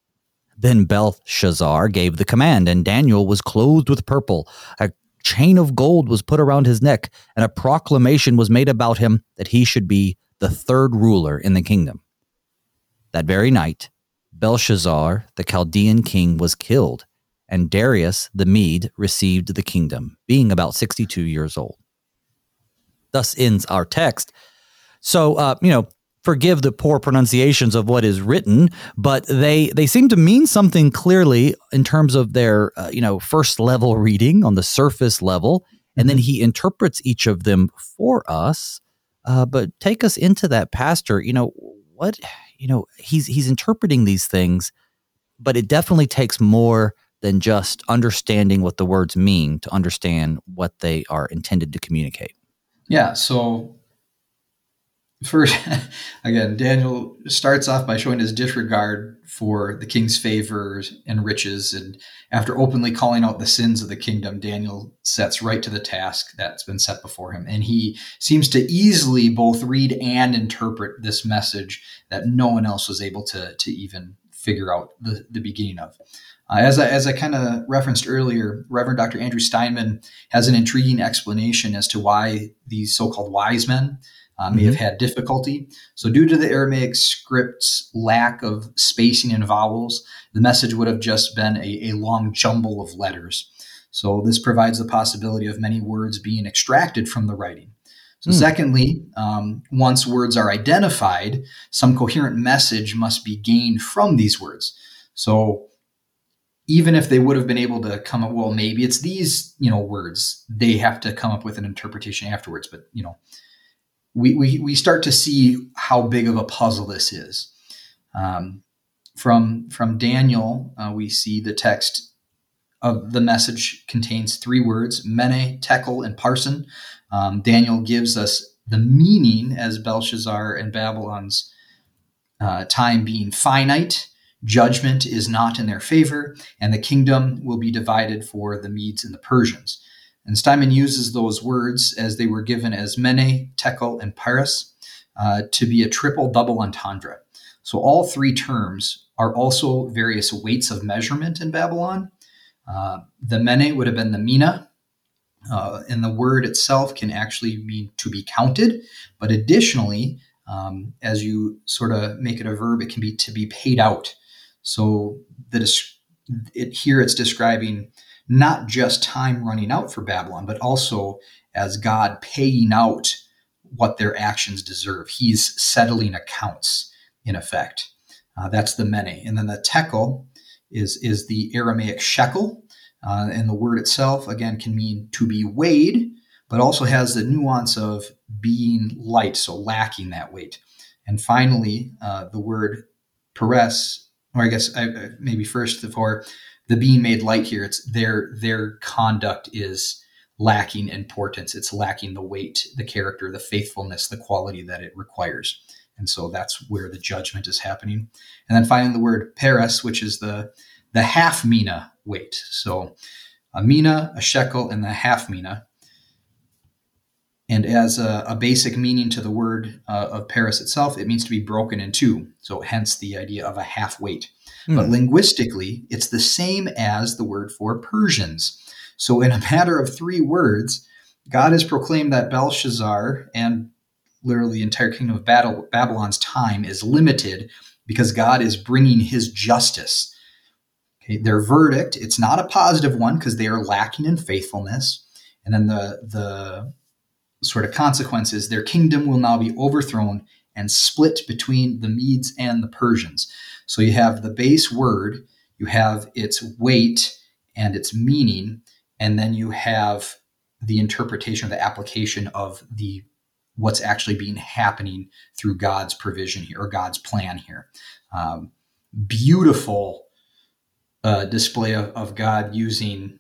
Then Belshazzar gave the command, and Daniel was clothed with purple. A chain of gold was put around his neck, and a proclamation was made about him that he should be the third ruler in the kingdom. That very night, Belshazzar, the Chaldean king, was killed, and Darius the Mede received the kingdom, being about 62 years old. Thus ends our text. So, uh, you know, forgive the poor pronunciations of what is written, but they they seem to mean something clearly in terms of their uh, you know first level reading on the surface level, and then mm-hmm. he interprets each of them for us. Uh, but take us into that, Pastor. You know what you know, he's he's interpreting these things, but it definitely takes more than just understanding what the words mean to understand what they are intended to communicate. Yeah. So first [laughs] again daniel starts off by showing his disregard for the king's favors and riches and after openly calling out the sins of the kingdom daniel sets right to the task that's been set before him and he seems to easily both read and interpret this message that no one else was able to, to even figure out the, the beginning of uh, as I, as I kind of referenced earlier, Reverend Dr. Andrew Steinmann has an intriguing explanation as to why these so called wise men uh, may mm-hmm. have had difficulty. So, due to the Aramaic script's lack of spacing and vowels, the message would have just been a, a long jumble of letters. So, this provides the possibility of many words being extracted from the writing. So, mm. secondly, um, once words are identified, some coherent message must be gained from these words. So, even if they would have been able to come up, well, maybe it's these, you know, words. They have to come up with an interpretation afterwards. But you know, we, we, we start to see how big of a puzzle this is. Um, from, from Daniel, uh, we see the text of the message contains three words mene, tekel, and parsin. Um, Daniel gives us the meaning as Belshazzar and Babylon's uh, time being finite, judgment is not in their favor, and the kingdom will be divided for the Medes and the Persians. And Steinmann uses those words as they were given as mene, tekel, and paris uh, to be a triple double entendre. So all three terms are also various weights of measurement in Babylon. Uh, the mene would have been the mina, uh, and the word itself can actually mean to be counted. But additionally, um, as you sort of make it a verb, it can be to be paid out. So the it, here it's describing not just time running out for Babylon, but also as God paying out what their actions deserve. He's settling accounts in effect. Uh, that's the mene. And then the tekel is, is the Aramaic shekel. Uh, and the word itself, again, can mean to be weighed, but also has the nuance of being light, so lacking that weight. And finally, uh, the word peres, or I guess I, maybe first before the being made light here it's their their conduct is lacking importance. It's lacking the weight the character the faithfulness the quality that it requires. And so that's where the judgment is happening. And then finally the word peres which is the the half mina weight. So a mina a shekel and the half mina. And as a, a basic meaning to the word uh, of peres itself it means to be broken in two. So hence the idea of a half weight Mm. But hmm. linguistically, it's the same as the word for Persians. So, in a matter of three words, God has proclaimed that Belshazzar and literally the entire kingdom of Babylon's time is limited because God is bringing his justice. Okay, their verdict, it's not a positive one because they are lacking in faithfulness. And then the, the sort of consequences, their kingdom will now be overthrown and split between the Medes and the Persians. So you have the base word, you have its weight and its meaning, and then you have the interpretation of the application of the what's actually being happening through God's provision here or God's plan here. Um, beautiful uh, display of, of, God using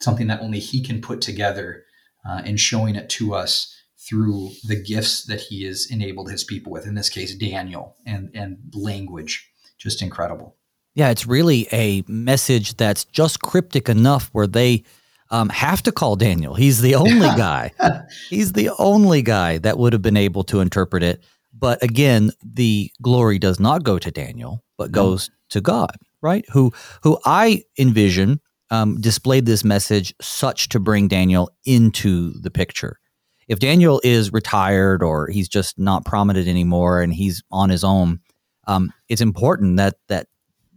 something that only He can put together uh, and showing it to us through the gifts that He has enabled His people with. In this case, Daniel and and language just incredible. Yeah, it's really a message that's just cryptic enough where they um, have to call Daniel. He's the only guy. [laughs] He's the only guy that would have been able to interpret it. But again, the glory does not go to Daniel, but goes no. to God, right? Who who I envision um, displayed this message such to bring Daniel into the picture. If Daniel is retired or he's just not prominent anymore and he's on his own, um, it's important that that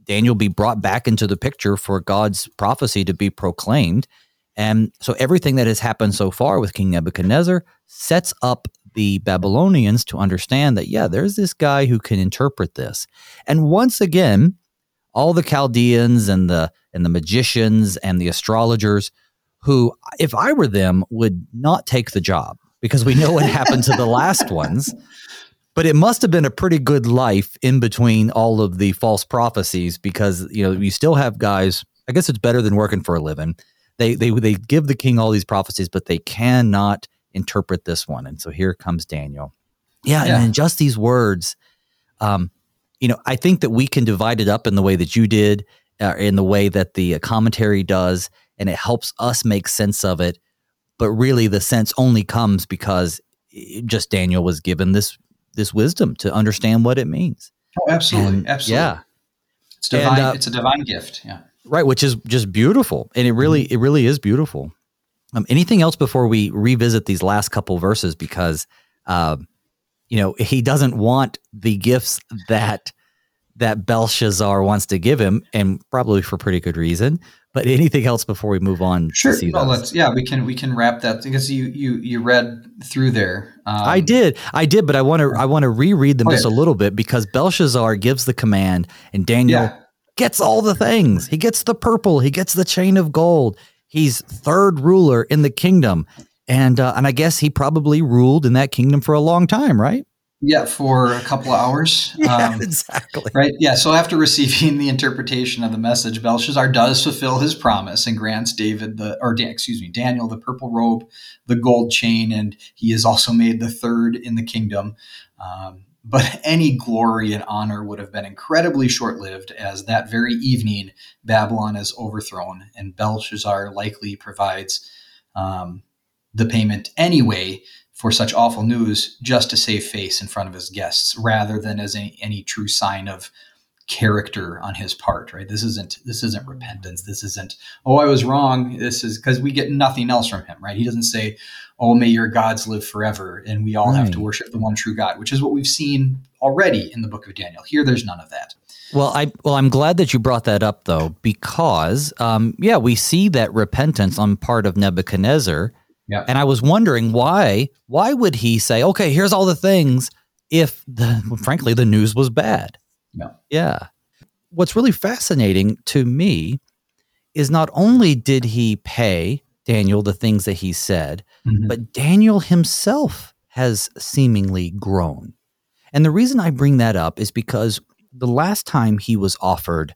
Daniel be brought back into the picture for God's prophecy to be proclaimed. And so everything that has happened so far with King Nebuchadnezzar sets up the Babylonians to understand that, yeah, there's this guy who can interpret this. And once again, all the Chaldeans and the and the magicians and the astrologers who, if I were them, would not take the job because we know what [laughs] happened to the last ones. but it must have been a pretty good life in between all of the false prophecies because you know you still have guys. I guess it's better than working for a living. They they they give the king all these prophecies, but they cannot interpret this one. And so here comes Daniel. Yeah, yeah. and just these words, um, you know, I think that we can divide it up in the way that you did, uh, in the way that the commentary does, and it helps us make sense of it. But really, the sense only comes because just Daniel was given this this wisdom to understand what it means. Oh, absolutely, and, absolutely. Yeah, it's divine. And, uh, it's a divine gift. Yeah, right. Which is just beautiful, and it really, mm-hmm. it really is beautiful. Um, anything else before we revisit these last couple verses? Because, uh, you know, he doesn't want the gifts that that Belshazzar wants to give him, and probably for pretty good reason. But anything else before we move on? Sure. No, let's, yeah, we can we can wrap that because you you you read through there. Um, I did, I did, but I want to I want to reread them just a little bit because Belshazzar gives the command, and Daniel yeah. gets all the things. He gets the purple. He gets the chain of gold. He's third ruler in the kingdom, and uh, and I guess he probably ruled in that kingdom for a long time, right? Yeah, for a couple of hours. [laughs] yeah, um, exactly. Right. Yeah. So after [laughs] receiving the interpretation of the message, Belshazzar does fulfill his promise and grants David the, or excuse me, Daniel the purple robe, the gold chain, and he is also made the third in the kingdom. Um, but [laughs] any glory and honor would have been incredibly short lived, as that very evening Babylon is overthrown, and Belshazzar likely provides um, the payment anyway for such awful news just to save face in front of his guests rather than as any, any true sign of character on his part right? This isn't this isn't repentance. This isn't oh i was wrong. This is because we get nothing else from him right? He doesn't say oh may your gods live forever and we all right. have to worship the one true god which is what we've seen already in the book of daniel. Here there's none of that. Well, I well, I'm glad that you brought that up though, because um, yeah, we see that repentance on part of Nebuchadnezzar, yeah. And I was wondering why why would he say, "Okay, here's all the things," if the [laughs] frankly the news was bad? Yeah. Yeah. What's really fascinating to me is not only did he pay Daniel the things that he said, mm-hmm. but Daniel himself has seemingly grown. And the reason I bring that up is because the last time he was offered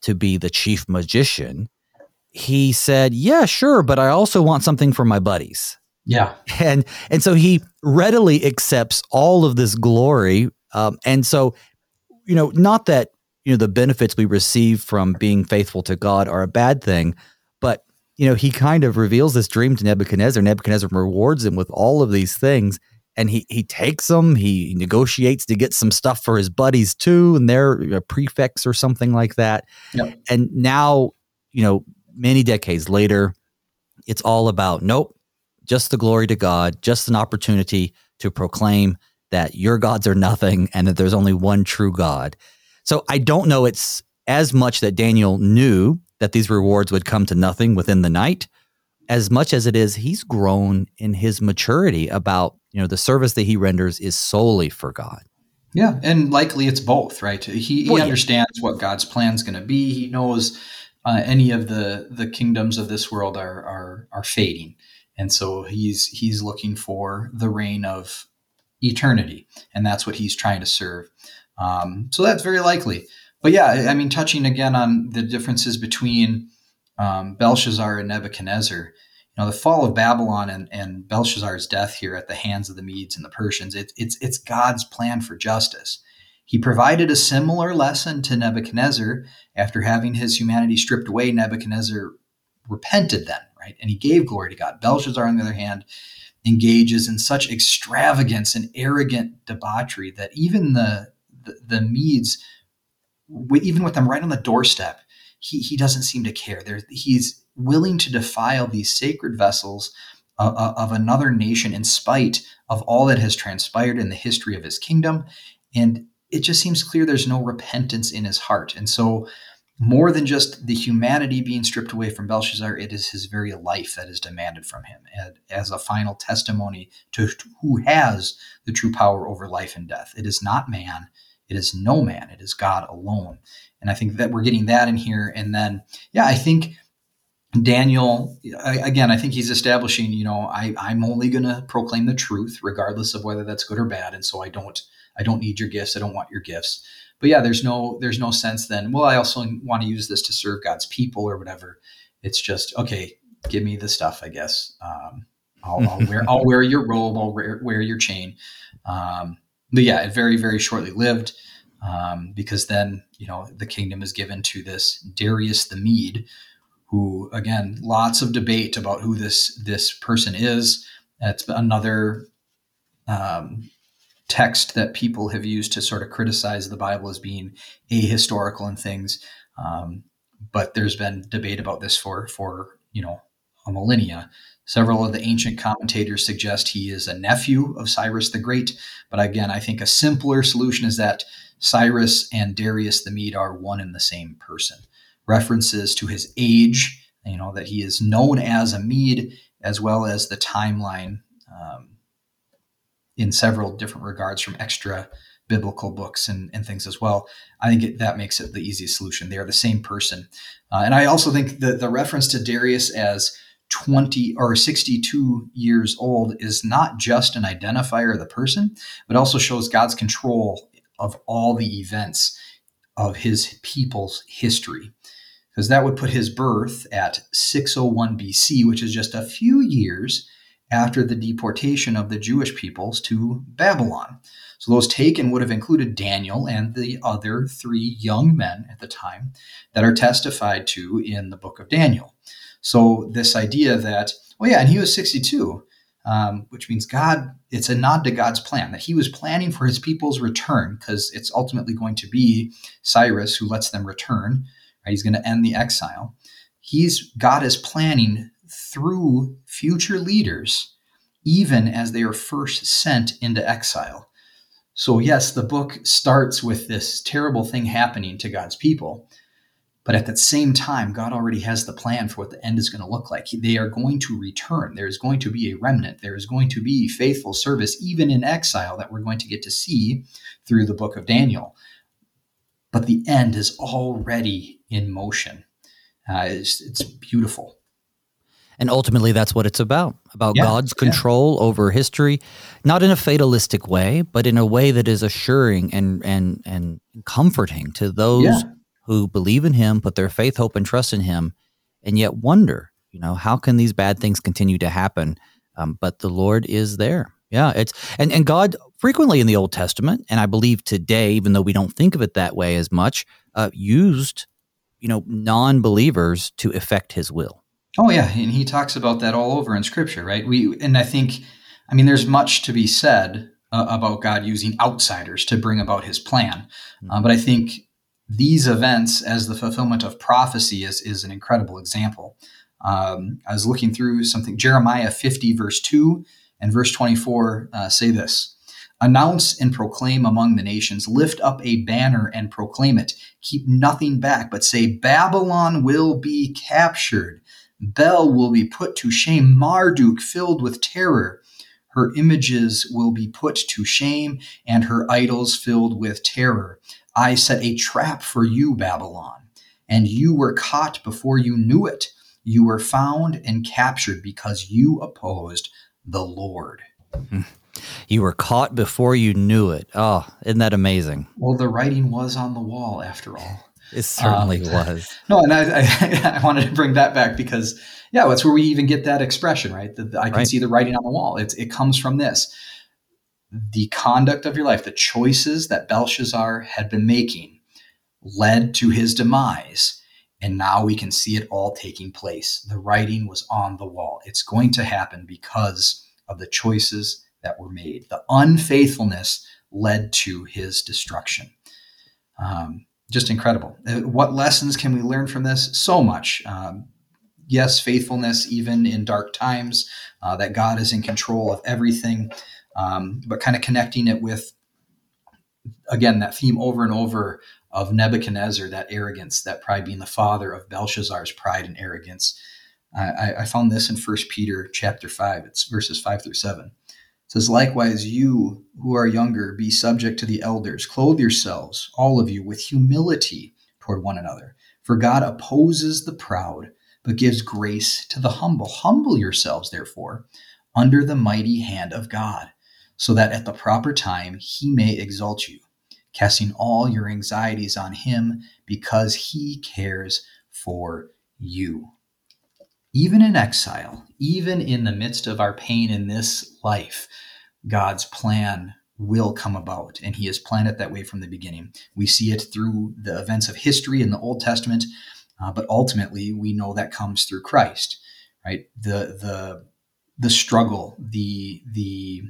to be the chief magician, he said, "Yeah, sure, but I also want something for my buddies." Yeah, and and so he readily accepts all of this glory, um, and so you know, not that you know the benefits we receive from being faithful to God are a bad thing, but you know, he kind of reveals this dream to Nebuchadnezzar. Nebuchadnezzar rewards him with all of these things, and he he takes them. He negotiates to get some stuff for his buddies too, and they're prefects or something like that. Yep. And now, you know, many decades later, it's all about nope, just the glory to God, just an opportunity to proclaim that your gods are nothing and that there's only one true God. So I don't know it's as much that Daniel knew that these rewards would come to nothing within the night as much as it is he's grown in his maturity about you know the service that he renders is solely for God. Yeah, and likely it's both, right? He, he well, understands yeah. what God's plan is going to be. He knows uh, any of the the kingdoms of this world are are are fading, and so he's he's looking for the reign of eternity, and that's what he's trying to serve. Um, so that's very likely. But yeah, I mean, touching again on the differences between um, Belshazzar and Nebuchadnezzar, you know, the fall of Babylon and, and Belshazzar's death here at the hands of the Medes and the Persians, it, it's it's God's plan for justice. He provided a similar lesson to Nebuchadnezzar. After having his humanity stripped away, Nebuchadnezzar repented then, right? And he gave glory to God. Belshazzar, on the other hand, engages in such extravagance and arrogant debauchery that even the, the, the Medes, even with them right on the doorstep, he, he doesn't seem to care. There, he's willing to defile these sacred vessels of, of another nation in spite of all that has transpired in the history of his kingdom. And it just seems clear there's no repentance in his heart. And so, more than just the humanity being stripped away from Belshazzar, it is his very life that is demanded from him as a final testimony to who has the true power over life and death. It is not man, it is no man, it is God alone. And I think that we're getting that in here. And then, yeah, I think Daniel, again, I think he's establishing, you know, I, I'm only going to proclaim the truth, regardless of whether that's good or bad. And so I don't I don't need your gifts. I don't want your gifts. But yeah, there's no there's no sense then. Well, I also want to use this to serve God's people or whatever. It's just okay. Give me the stuff, I guess. Um, I'll, I'll wear [laughs] I'll wear your robe. I'll wear, wear your chain. Um, but yeah, it very very shortly lived um, because then you know the kingdom is given to this Darius the Mede, who again lots of debate about who this this person is. That's another um, text that people have used to sort of criticize the Bible as being ahistorical and things. Um, but there's been debate about this for for you know a millennia. Several of the ancient commentators suggest he is a nephew of Cyrus the Great, but again, I think a simpler solution is that Cyrus and Darius the Mede are one and the same person. References to his age, you know, that he is known as a Mede, as well as the timeline um, in several different regards from extra biblical books and, and things as well. I think it, that makes it the easiest solution. They are the same person. Uh, and I also think that the reference to Darius as 20 or 62 years old is not just an identifier of the person, but also shows God's control of all the events of his people's history. Because that would put his birth at 601 BC, which is just a few years after the deportation of the Jewish peoples to Babylon. So those taken would have included Daniel and the other three young men at the time that are testified to in the book of Daniel. So this idea that, oh yeah, and he was 62, um, which means God, it's a nod to God's plan that he was planning for his people's return because it's ultimately going to be Cyrus who lets them return. Right? He's going to end the exile. He's God is planning through future leaders, even as they are first sent into exile. So, yes, the book starts with this terrible thing happening to God's people. But at the same time, God already has the plan for what the end is going to look like. They are going to return. There is going to be a remnant. There is going to be faithful service, even in exile, that we're going to get to see through the book of Daniel. But the end is already in motion. Uh, it's, it's beautiful. And ultimately, that's what it's about about yeah, God's control yeah. over history, not in a fatalistic way, but in a way that is assuring and, and, and comforting to those yeah who believe in him, put their faith, hope, and trust in him, and yet wonder, you know, how can these bad things continue to happen? Um, but the Lord is there. Yeah, it's and and God frequently in the Old Testament, and I believe today, even though we don't think of it that way as much, uh, used you know non-believers to effect His will. Oh yeah, and He talks about that all over in Scripture, right? We and I think, I mean, there's much to be said uh, about God using outsiders to bring about His plan, uh, but I think these events as the fulfillment of prophecy is, is an incredible example. Um, I was looking through something, Jeremiah 50, verse 2 and verse 24 uh, say this Announce and proclaim among the nations, lift up a banner and proclaim it. Keep nothing back, but say, Babylon will be captured. Bel will be put to shame. Marduk filled with terror. Her images will be put to shame, and her idols filled with terror. I set a trap for you, Babylon, and you were caught before you knew it. You were found and captured because you opposed the Lord. Hmm. You were caught before you knew it. Oh, isn't that amazing? Well, the writing was on the wall after all. [laughs] It certainly um, was. [laughs] No, and I, I, [laughs] I, wanted to bring that back because, yeah, that's where we even get that expression, right? The, I can right. see the writing on the wall. It's, it comes from this the conduct of your life, the choices that Belshazzar had been making, led to his demise. And now we can see it all taking place. The writing was on the wall. It's going to happen because of the choices that were made. The unfaithfulness led to his destruction. Um, just incredible. Uh, what lessons can we learn from this? So much. Um, yes, faithfulness, even in dark times, uh, that God is in control of everything, um, but kind of connecting it with, again, that theme over and over of Nebuchadnezzar, that arrogance, that pride being the father of Belshazzar's pride and arrogance. I, I found this in First Peter chapter 5, it's verses 5 through 7 says, Likewise, you who are younger, be subject to the elders. Clothe yourselves, all of you, with humility toward one another. For God opposes the proud, but gives grace to the humble. Humble yourselves, therefore, under the mighty hand of God so that at the proper time he may exalt you, casting all your anxieties on him because he cares for you. Even in exile, even in the midst of our pain in this life, God's plan will come about, and He has planned it that way from the beginning. We see it through the events of history in the Old Testament, uh, but ultimately we know that comes through Christ, right? The the the struggle, the the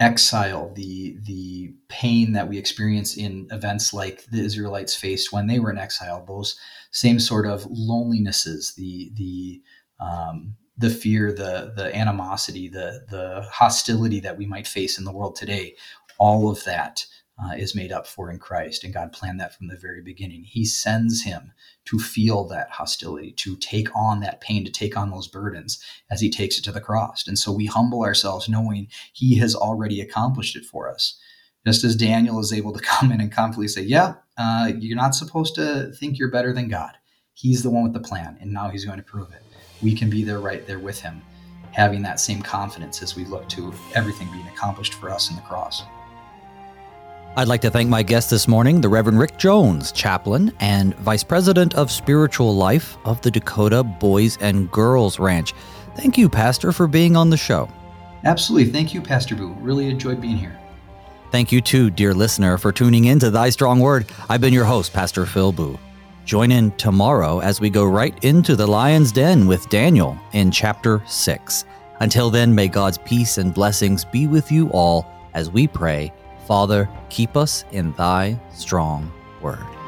exile, the the pain that we experience in events like the Israelites faced when they were in exile, those same sort of lonelinesses, the the um, the fear, the the animosity, the the hostility that we might face in the world today, all of that uh, is made up for in Christ, and God planned that from the very beginning. He sends him to feel that hostility, to take on that pain, to take on those burdens as he takes it to the cross. And so we humble ourselves knowing he has already accomplished it for us. Just as Daniel is able to [laughs] come in and confidently say, Yeah, uh, you're not supposed to think you're better than God. He's the one with the plan, and now he's going to prove it. We can be there right there with him, having that same confidence as we look to everything being accomplished for us in the cross. I'd like to thank my guest this morning, the Reverend Rick Jones, chaplain and Vice President of Spiritual Life of the Dakota Boys and Girls Ranch. Thank you, Pastor, for being on the show. Absolutely. Thank you, Pastor Booe. Really enjoyed being here. Thank you, too, dear listener, for tuning in to Thy Strong Word. I've been your host, Pastor Phil Booe. Join in tomorrow as we go right into the lion's den with Daniel in chapter 6. Until then, may God's peace and blessings be with you all as we pray Father, keep us in thy strong word.